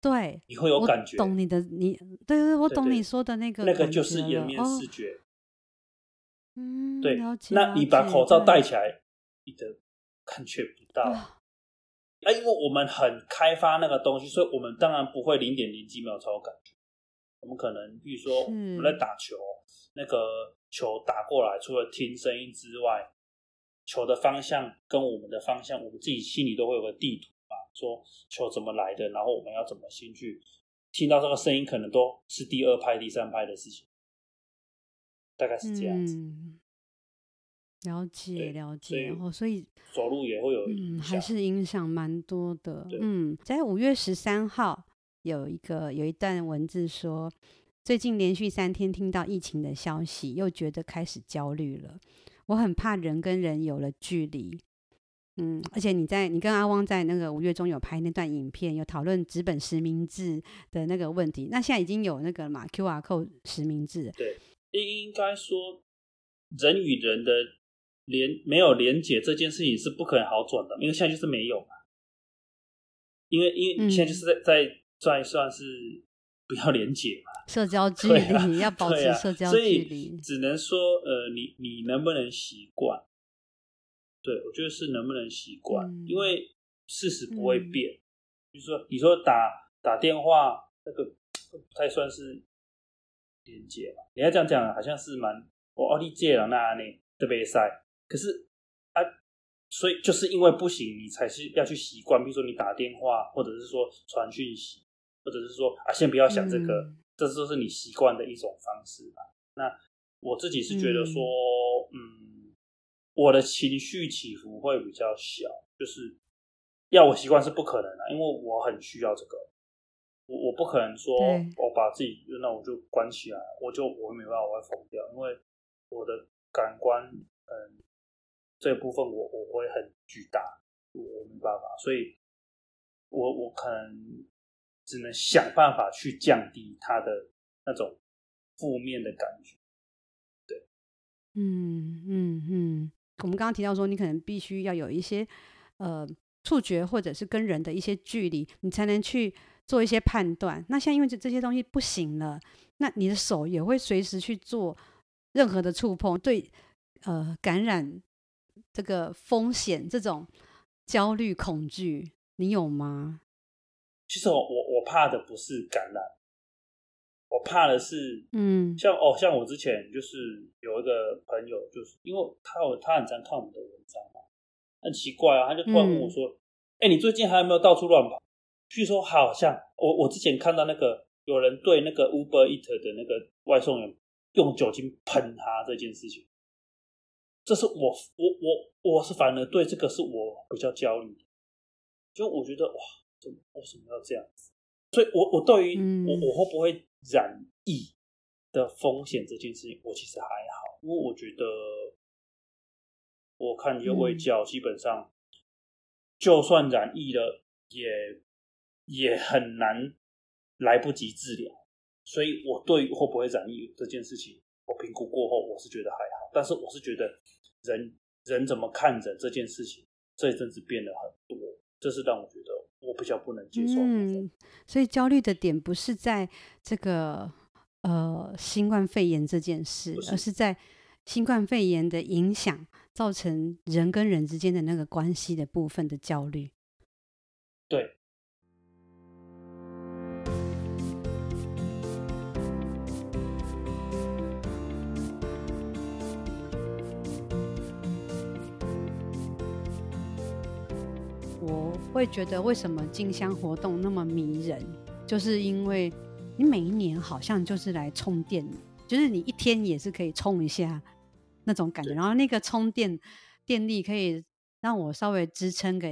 对，你会有感觉，懂你的，你对对，我懂你说的那个，那个就是颜面视觉。嗯，对，那你把口罩戴起来，你的感觉不到。啊，因为我们很开发那个东西，所以我们当然不会零点零几秒才有感觉。我们可能，比如说我们在打球，那个球打过来，除了听声音之外，球的方向跟我们的方向，我们自己心里都会有个地图。说球怎么来的，然后我们要怎么先去听到这个声音，可能都是第二拍、第三拍的事情，大概是这样子。嗯、了解了解，然后所以走路也会有，嗯，还是影响蛮多的。嗯，在五月十三号有一个有一段文字说，最近连续三天听到疫情的消息，又觉得开始焦虑了。我很怕人跟人有了距离。嗯，而且你在你跟阿汪在那个五月中有拍那段影片，有讨论纸本实名制的那个问题。那现在已经有那个嘛 QR code 实名制。对，应应该说人与人的连没有连结这件事情是不可能好转的，因为现在就是没有嘛。因为因为现在就是在、嗯、在算算是不要连结嘛，[LAUGHS] 社交距离要保持社交距离，所以只能说呃，你你能不能习惯？对，我觉得是能不能习惯，嗯、因为事实不会变。嗯、比如说，你说打打电话，那个不太算是连接吧。你要这样讲，好像是蛮我奥利借了那里特别塞。可是啊，所以就是因为不行，你才是要去习惯。比如说你打电话，或者是说传讯息，或者是说啊，先不要想这个，嗯、这都是你习惯的一种方式吧。那我自己是觉得说，嗯。嗯我的情绪起伏会比较小，就是要我习惯是不可能的，因为我很需要这个，我我不可能说我把自己那我就关起来，我就我没办法，我会疯掉，因为我的感官，嗯，这部分我我会很巨大，我没办法，所以我我可能只能想办法去降低他的那种负面的感觉，对，嗯嗯嗯。我们刚刚提到说，你可能必须要有一些呃触觉，或者是跟人的一些距离，你才能去做一些判断。那像因为这这些东西不行了，那你的手也会随时去做任何的触碰，对呃感染这个风险这种焦虑恐惧，你有吗？其实我我我怕的不是感染。我怕的是，嗯，像哦，像我之前就是有一个朋友，就是因为他有他很常看我们的文章嘛，很奇怪啊，他就突然问我说：“哎、嗯欸，你最近还有没有到处乱跑？”据说好像我我之前看到那个有人对那个 Uber Eat 的那个外送员用酒精喷他这件事情，这是我我我我是反而对这个是我比较焦虑，就我觉得哇，怎么为什么要这样子？所以我我对于、嗯、我我会不会？染疫的风险这件事情，我其实还好，因为我觉得我看一些卫教，基本上就算染疫了，也也很难来不及治疗。所以，我对会不会染疫这件事情，我评估过后，我是觉得还好。但是，我是觉得人人怎么看着这件事情，这一阵子变了很多，这是让我觉得。我比较不能接受。嗯，所以焦虑的点不是在这个呃新冠肺炎这件事，是而是在新冠肺炎的影响造成人跟人之间的那个关系的部分的焦虑。对。会觉得为什么进香活动那么迷人，就是因为你每一年好像就是来充电，就是你一天也是可以充一下那种感觉，然后那个充电电力可以让我稍微支撑个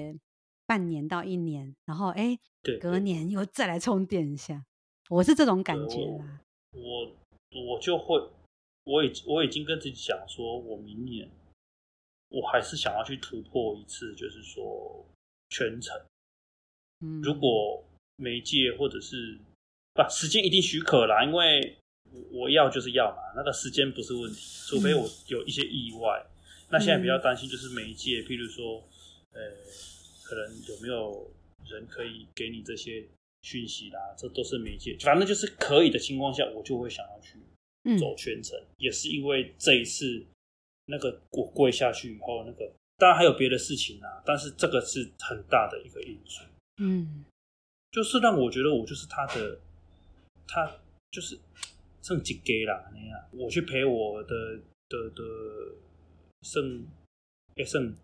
半年到一年，然后哎，隔年又再来充电一下，我是这种感觉啦。我我就会，我已我已经跟自己讲说，我明年我还是想要去突破一次，就是说。全程，如果媒介或者是不时间一定许可啦，因为我要就是要嘛，那个时间不是问题，除非我有一些意外。那现在比较担心就是媒介，譬如说，呃，可能有没有人可以给你这些讯息啦，这都是媒介。反正就是可以的情况下，我就会想要去走全程，也是因为这一次那个我跪下去以后那个。当然还有别的事情啊，但是这个是很大的一个因素。嗯，就是让我觉得我就是他的，他就是剩几给啦那样。我去陪我的的的剩也剩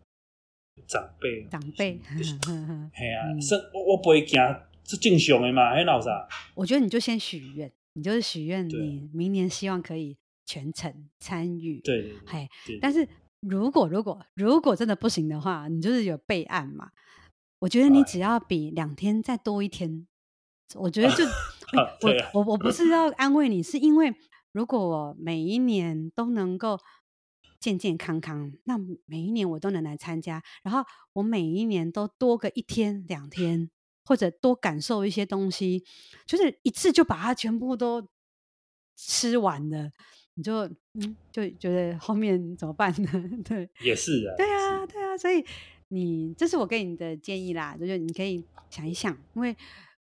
长辈长辈，[LAUGHS] 嘿啊，剩我我不会惊，是正常的嘛，嘿老啥？我觉得你就先许愿，你就是许愿，你明年希望可以全程参与。对对，嘿，但是。如果如果如果真的不行的话，你就是有备案嘛。我觉得你只要比两天再多一天，我觉得就、[LAUGHS] 啊、我我我不是要安慰你，是因为如果我每一年都能够健健康康，那每一年我都能来参加，然后我每一年都多个一天两天，或者多感受一些东西，就是一次就把它全部都吃完了，你就嗯就觉得后面怎么办呢？[LAUGHS] 对，也是啊，对啊，对啊，所以你这是我给你的建议啦，就是你可以想一想，因为。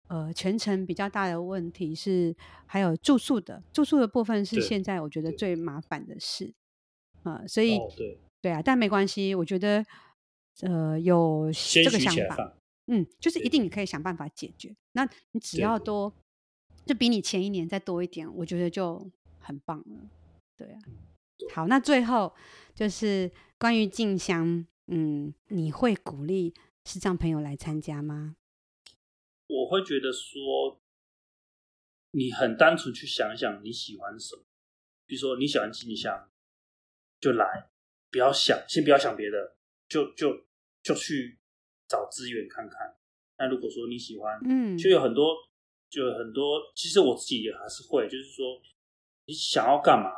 呃，全程比较大的问题是还有住宿的，住宿的部分是现在我觉得最麻烦的事，呃，所以、哦、对对啊，但没关系，我觉得呃有这个想法，嗯，就是一定你可以想办法解决。那你只要多，就比你前一年再多一点，我觉得就很棒了。对啊，好，那最后就是关于静香，嗯，你会鼓励视障朋友来参加吗？我会觉得说，你很单纯去想一想你喜欢什么，比如说你喜欢静香，就来，不要想，先不要想别的，就就就去找资源看看。那如果说你喜欢，嗯，就有很多，就有很多。其实我自己也还是会，就是说，你想要干嘛，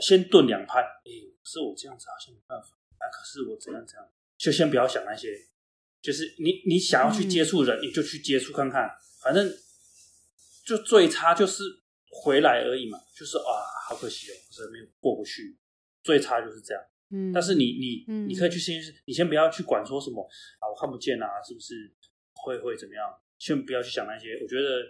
先顿两拍。哎，可是我这样子好像没办法。啊，可是我怎样怎样，就先不要想那些。就是你，你想要去接触人，嗯，你就去接触看看，反正就最差就是回来而已嘛。就是啊，好可惜哦，这没有过不去，最差就是这样。嗯，但是你你，嗯，你可以去先，你先不要去管说什么啊，我看不见啊，是不是会会怎么样？先不要去想那些，我觉得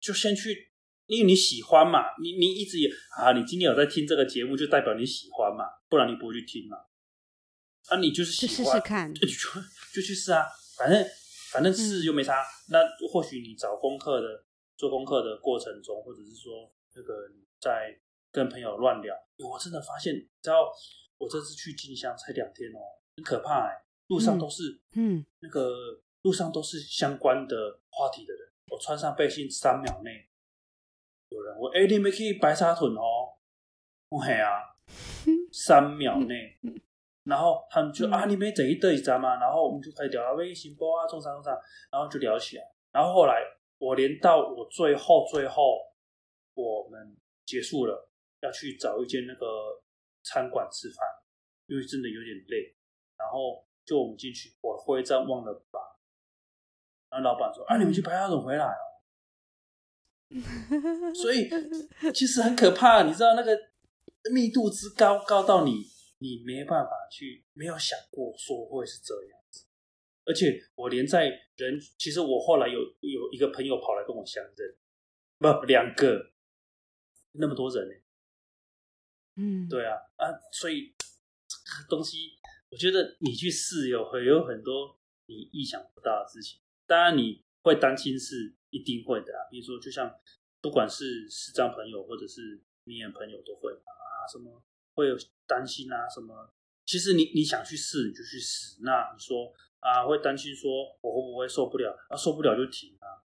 就先去，因为你喜欢嘛，你你一直也啊，你今天有在听这个节目，就代表你喜欢嘛，不然你不会去听嘛。啊，你就是喜欢，就试试看，就 [LAUGHS] 就去试啊，反正反正试又没啥。嗯、那或许你找功课的做功课的过程中，或者是说那个你在跟朋友乱聊，我真的发现，你知道我这次去进香才两天哦，很可怕哎，路上都是嗯，那个路上都是相关的话题的人。我穿上背心三秒内，有人问哎，你没去白沙屯哦？我嘿啊，[LAUGHS] 三秒内。然后他们就、嗯、啊，你没整一对，你知道吗？然后我们就开始聊啊，微信波啊，中山中山，然后就聊起来。然后后来我连到我最后最后，我们结束了，要去找一间那个餐馆吃饭，因为真的有点累。然后就我们进去，我徽章忘了拔。然后老板说：“啊，你们去白沙屯回来哦？” [LAUGHS] 所以其实很可怕，你知道那个密度之高，高到你。你没办法去，没有想过说会是这样子，而且我连在人，其实我后来有有一个朋友跑来跟我相认，不，两个，那么多人呢，嗯，对啊，啊，所以这个东西，我觉得你去试有会有很多你意想不到的事情，当然你会担心是一定会的啊，比如说就像不管是视障朋友或者是明眼朋友都会啊，什么。会有担心啊什么？其实你你想去试你就去试。那你说啊，会担心说我会不会受不了？啊，受不了就停啊。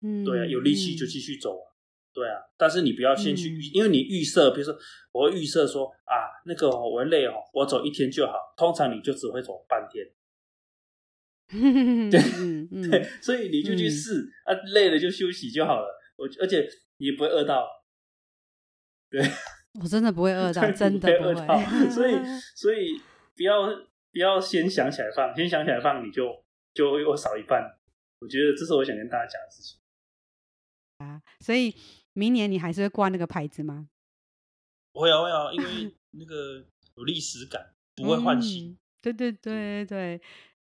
嗯，对啊，有力气就继续走啊。对啊，但是你不要先去预，因为你预设，比如说我会预设说啊，那个我会累哦，我走一天就好。通常你就只会走半天。[LAUGHS] 对对，所以你就去试啊，累了就休息就好了。我而且你也不会饿到。对。我真的不会饿到，[LAUGHS] 真的不会。[LAUGHS] 所以，所以不要不要先想起来放，先想起来放，你就就又少一半。我觉得这是我想跟大家讲的事情啊。所以明年你还是会挂那个牌子吗？会啊会啊，因为那个有历史感，不会换新。嗯。对对对对，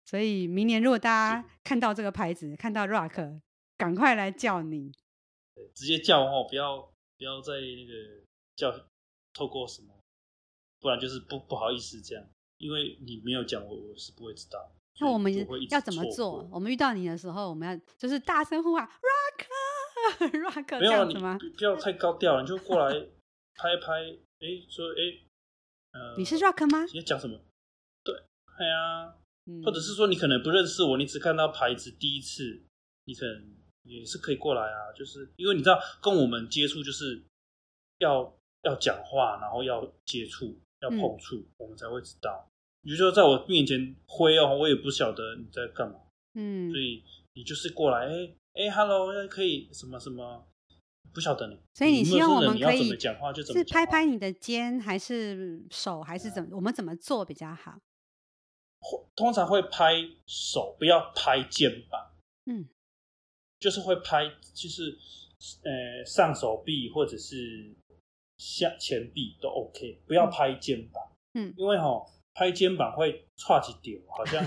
所以明年如果大家看到这个牌子，看到 Rock，赶快来叫你。对，直接叫哦，不要不要在那个叫。透过什么？不然就是不不好意思这样，因为你没有讲，我我是不会知道。那我们要怎么做？我们遇到你的时候，我们要就是大声呼喊 “Rock，Rock”，[LAUGHS] 这样子吗？不要太高调，你就过来 [LAUGHS] 拍一拍。哎、欸，说哎、欸，呃，你是 Rock 吗？你在讲什么？对，哎呀，或者是说你可能不认识我，你只看到牌子第一次，你可能也是可以过来啊。就是因为你知道，跟我们接触就是要。要讲话，然后要接触，要碰触，嗯，我们才会知道。比如说，在我面前挥哦，我也不晓得你在干嘛。嗯，所以你就是过来，哎、欸、哎、欸、，Hello，可以什么什么，不晓得你。所以你希望我们可以讲话就怎么是拍拍你的肩，还是手，还是怎么？我们怎么做比较好？通常会拍手，不要拍肩膀。嗯，就是会拍，就是呃上手臂或者是下前臂都 OK，不要拍肩膀。嗯，因为哈拍肩膀会岔起点，好像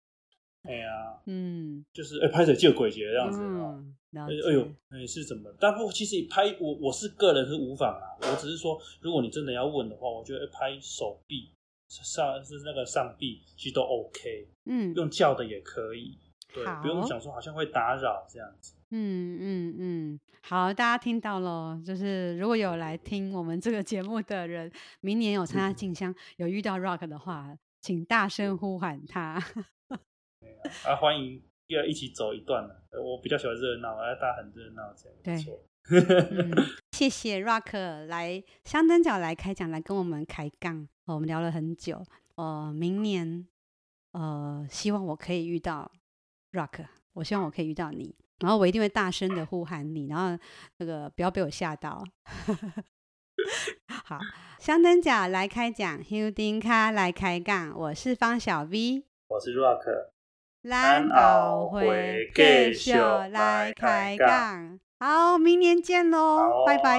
[LAUGHS] 哎呀，嗯，就是哎拍手就鬼节这样子。嗯，哎呦，哎是怎么？但不，其实拍我我是个人是无妨啊，我只是说，如果你真的要问的话，我觉得拍手臂。上是那个上臂，其实都 OK，嗯，用叫的也可以，对，不用想说好像会打扰这样子。嗯嗯嗯，好，大家听到喽，就是如果有来听我们这个节目的人，明年有参加进香，嗯、有遇到 Rock 的话，请大声呼喊他。[LAUGHS] 啊，欢迎要一起走一段了。我比较喜欢热闹，要大家很热闹这样，对，嗯。[LAUGHS] 谢谢 Rock 来香灯角来开讲，来跟我们开杠。我们聊了很久，呃，明年，呃，希望我可以遇到 Rock，我希望我可以遇到你，然后我一定会大声的呼喊你，然后那个不要被我吓到。[LAUGHS] 好，香灯脚来开讲，休丁卡来开杠，我是方小 V，我是 Rock，咱后会继续来开杠，好，明年见喽，拜拜。